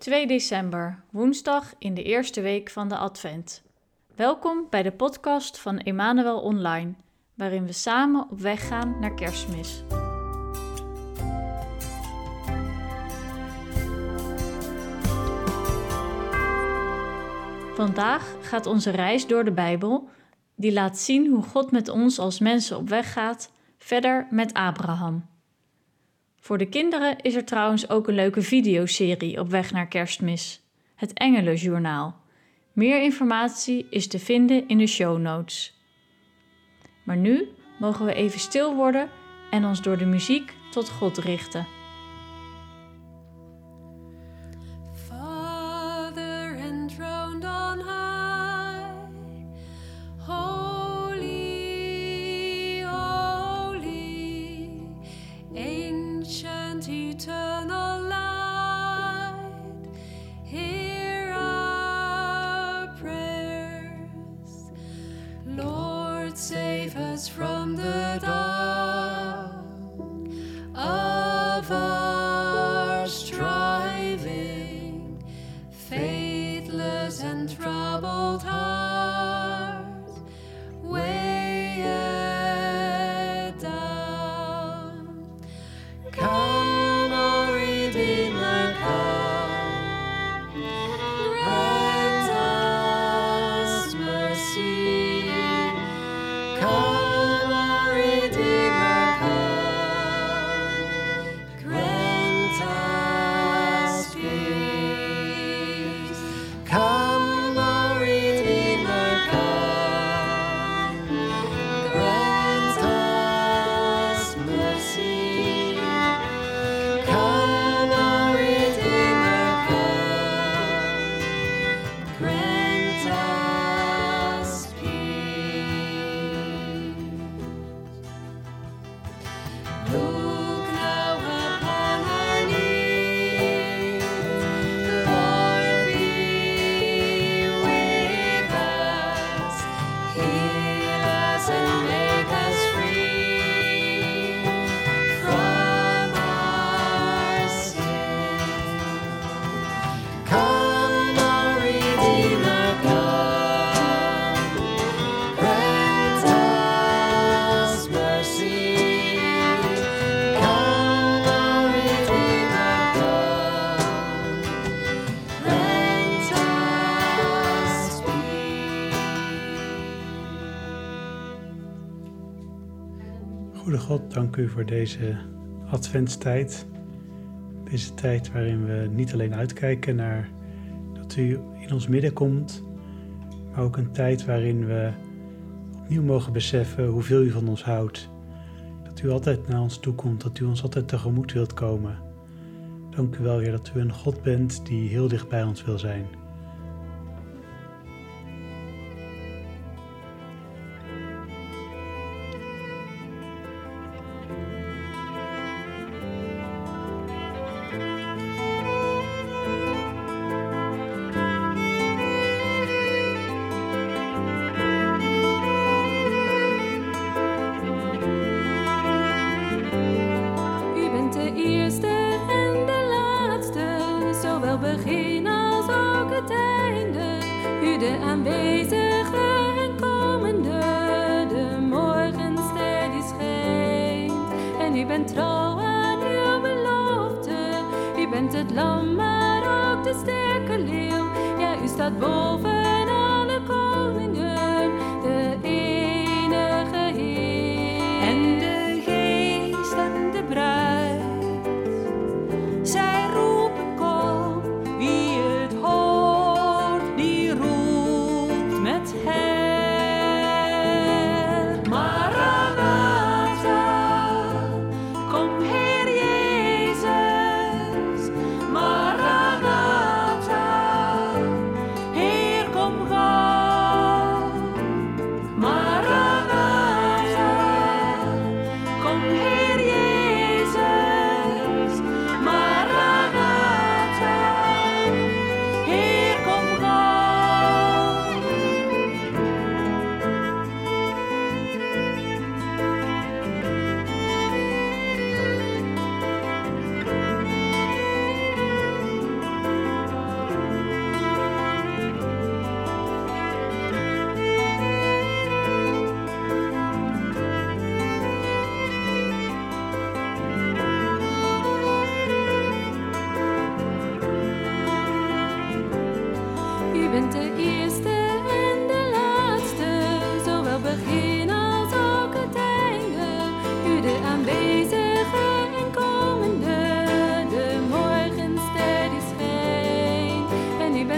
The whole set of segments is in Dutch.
2 december, woensdag in de eerste week van de Advent. Welkom bij de podcast van Emmanuel Online, waarin we samen op weg gaan naar Kerstmis. Vandaag gaat onze reis door de Bijbel, die laat zien hoe God met ons als mensen op weg gaat, verder met Abraham. Voor de kinderen is er trouwens ook een leuke videoserie op weg naar Kerstmis, het Engelenjournaal. Meer informatie is te vinden in de show notes. Maar nu mogen we even stil worden en ons door de muziek tot God richten. From the voor deze adventstijd. Deze tijd waarin we niet alleen uitkijken naar dat u in ons midden komt, maar ook een tijd waarin we opnieuw mogen beseffen hoeveel u van ons houdt. Dat u altijd naar ons toe komt, dat u ons altijd tegemoet wilt komen. Dank u wel, Heer, dat u een God bent die heel dicht bij ons wil zijn. Staat boven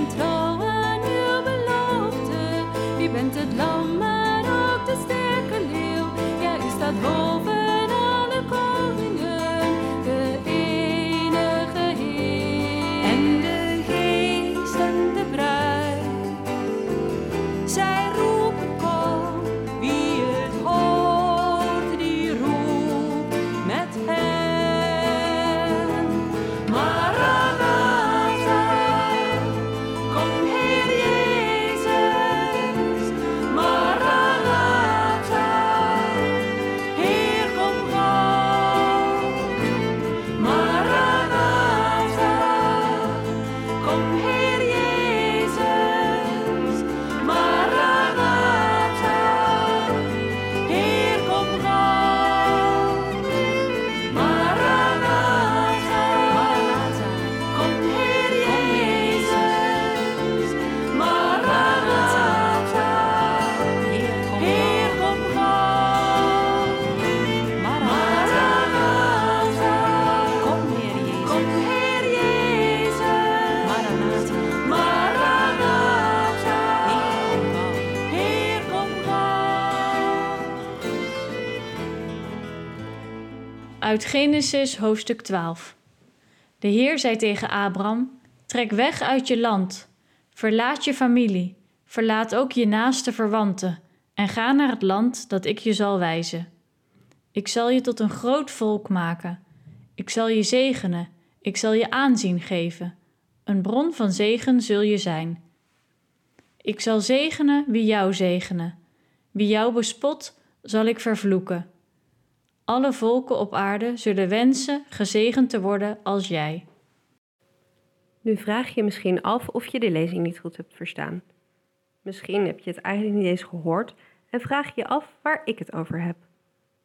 bent trouw aan uw belofte, u bent het lam, Uit Genesis hoofdstuk 12. De Heer zei tegen Abram: Trek weg uit je land, verlaat je familie, verlaat ook je naaste verwanten en ga naar het land dat ik je zal wijzen. Ik zal je tot een groot volk maken. Ik zal je zegenen, ik zal je aanzien geven. Een bron van zegen zul je zijn. Ik zal zegenen wie jou zegenen. Wie jou bespot, zal ik vervloeken. Alle volken op aarde zullen wensen gezegend te worden als jij. Nu vraag je misschien af of je de lezing niet goed hebt verstaan. Misschien heb je het eigenlijk niet eens gehoord en vraag je af waar ik het over heb.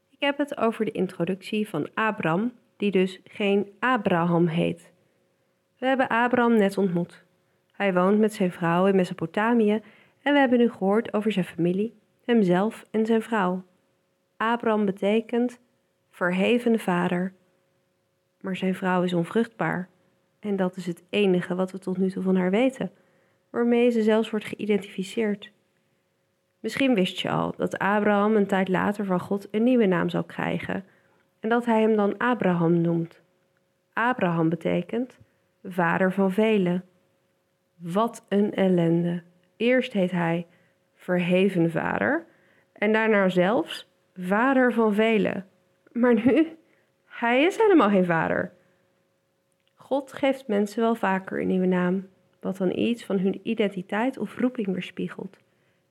Ik heb het over de introductie van Abram, die dus geen Abraham heet. We hebben Abram net ontmoet. Hij woont met zijn vrouw in Mesopotamië en we hebben nu gehoord over zijn familie, hemzelf en zijn vrouw. Abram betekent verheven vader, maar zijn vrouw is onvruchtbaar. En dat is het enige wat we tot nu toe van haar weten, waarmee ze zelfs wordt geïdentificeerd. Misschien wist je al dat Abraham een tijd later van God een nieuwe naam zal krijgen en dat hij hem dan Abraham noemt. Abraham betekent vader van velen. Wat een ellende. Eerst heet hij verheven vader en daarna zelfs vader van velen. Maar nu, hij is helemaal geen vader. God geeft mensen wel vaker een nieuwe naam, wat dan iets van hun identiteit of roeping weerspiegelt.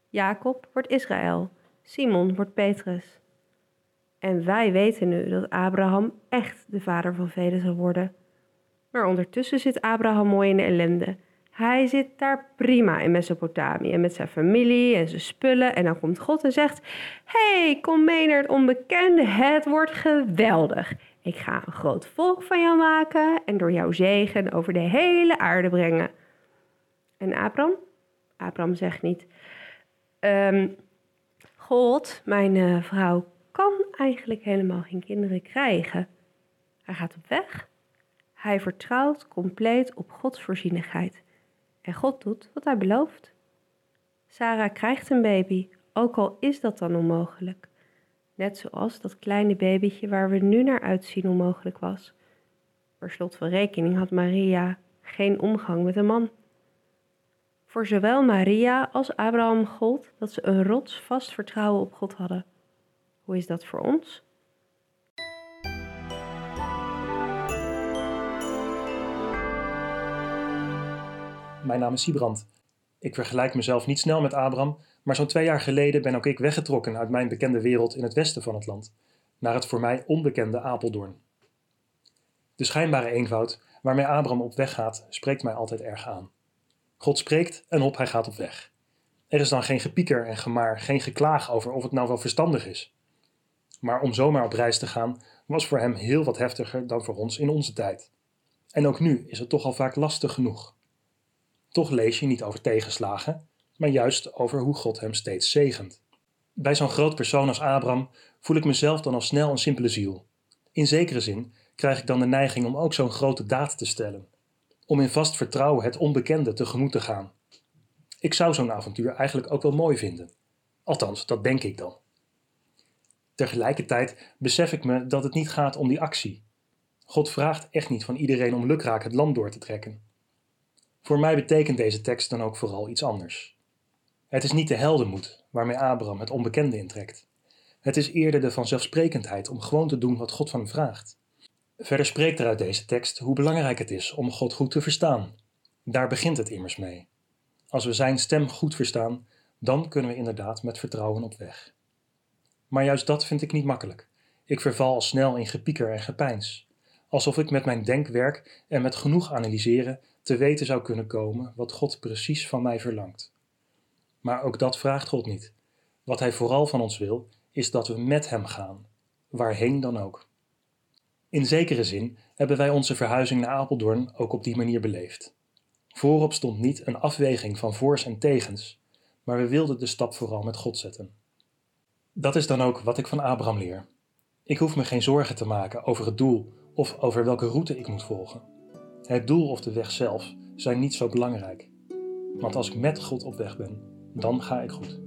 Jacob wordt Israël, Simon wordt Petrus. En wij weten nu dat Abraham echt de vader van velen zal worden. Maar ondertussen zit Abraham mooi in de ellende. Hij zit daar prima in Mesopotamië met zijn familie en zijn spullen. En dan komt God en zegt: hey, kom mee naar het onbekende. Het wordt geweldig. Ik ga een groot volk van jou maken en door jouw zegen over de hele aarde brengen. En Abram? Abram zegt niet: "Ehm, God, mijn eh, vrouw, kan eigenlijk helemaal geen kinderen krijgen. Hij gaat op weg. Hij vertrouwt compleet op Gods voorzienigheid. En God doet wat hij belooft. Sarah krijgt een baby, ook al is dat dan onmogelijk. Net zoals dat kleine babytje waar we nu naar uitzien onmogelijk was. Per slot van rekening had Maria geen omgang met een man. Voor zowel Maria als Abraham gold dat ze een rotsvast vertrouwen op God hadden. Hoe is dat voor ons? Mijn naam is Siebrand. Ik vergelijk mezelf niet snel met Abraham, maar zo'n twee jaar geleden ben ook ik weggetrokken uit mijn bekende wereld in het westen van het land, naar het voor mij onbekende Apeldoorn. De schijnbare eenvoud waarmee Abraham op weg gaat, spreekt mij altijd erg aan. God spreekt en op, hij gaat op weg. Er is dan geen gepieker en gemaar, geen geklaag over of het nou wel verstandig is. Maar om zomaar op reis te gaan, was voor hem heel wat heftiger dan voor ons in onze tijd. En ook nu is het toch al vaak lastig genoeg. Toch lees je niet over tegenslagen, maar juist over hoe God hem steeds zegent. Bij zo'n groot persoon als Abraham voel ik mezelf dan al snel een simpele ziel. In zekere zin krijg ik dan de neiging om ook zo'n grote daad te stellen. Om in vast vertrouwen het onbekende tegemoet te gaan. Ik zou zo'n avontuur eigenlijk ook wel mooi vinden. Althans, dat denk ik dan. Tegelijkertijd besef ik me dat het niet gaat om die actie. God vraagt echt niet van iedereen om lukraak het land door te trekken. Voor mij betekent deze tekst dan ook vooral iets anders. Het is niet de heldenmoed waarmee Abraham het onbekende intrekt. Het is eerder de vanzelfsprekendheid om gewoon te doen wat God van hem vraagt. Verder spreekt er uit deze tekst hoe belangrijk het is om God goed te verstaan. Daar begint het immers mee. Als we zijn stem goed verstaan, dan kunnen we inderdaad met vertrouwen op weg. Maar juist dat vind ik niet makkelijk. Ik verval al snel in gepieker en gepeins. Alsof ik met mijn denkwerk en met genoeg analyseren te weten zou kunnen komen wat God precies van mij verlangt. Maar ook dat vraagt God niet. Wat Hij vooral van ons wil, is dat we met Hem gaan, waarheen dan ook. In zekere zin hebben wij onze verhuizing naar Apeldoorn ook op die manier beleefd. Voorop stond niet een afweging van voors en tegens, maar we wilden de stap vooral met God zetten. Dat is dan ook wat ik van Abraham leer. Ik hoef me geen zorgen te maken over het doel of over welke route ik moet volgen. Het doel of de weg zelf zijn niet zo belangrijk. Want als ik met God op weg ben, dan ga ik goed.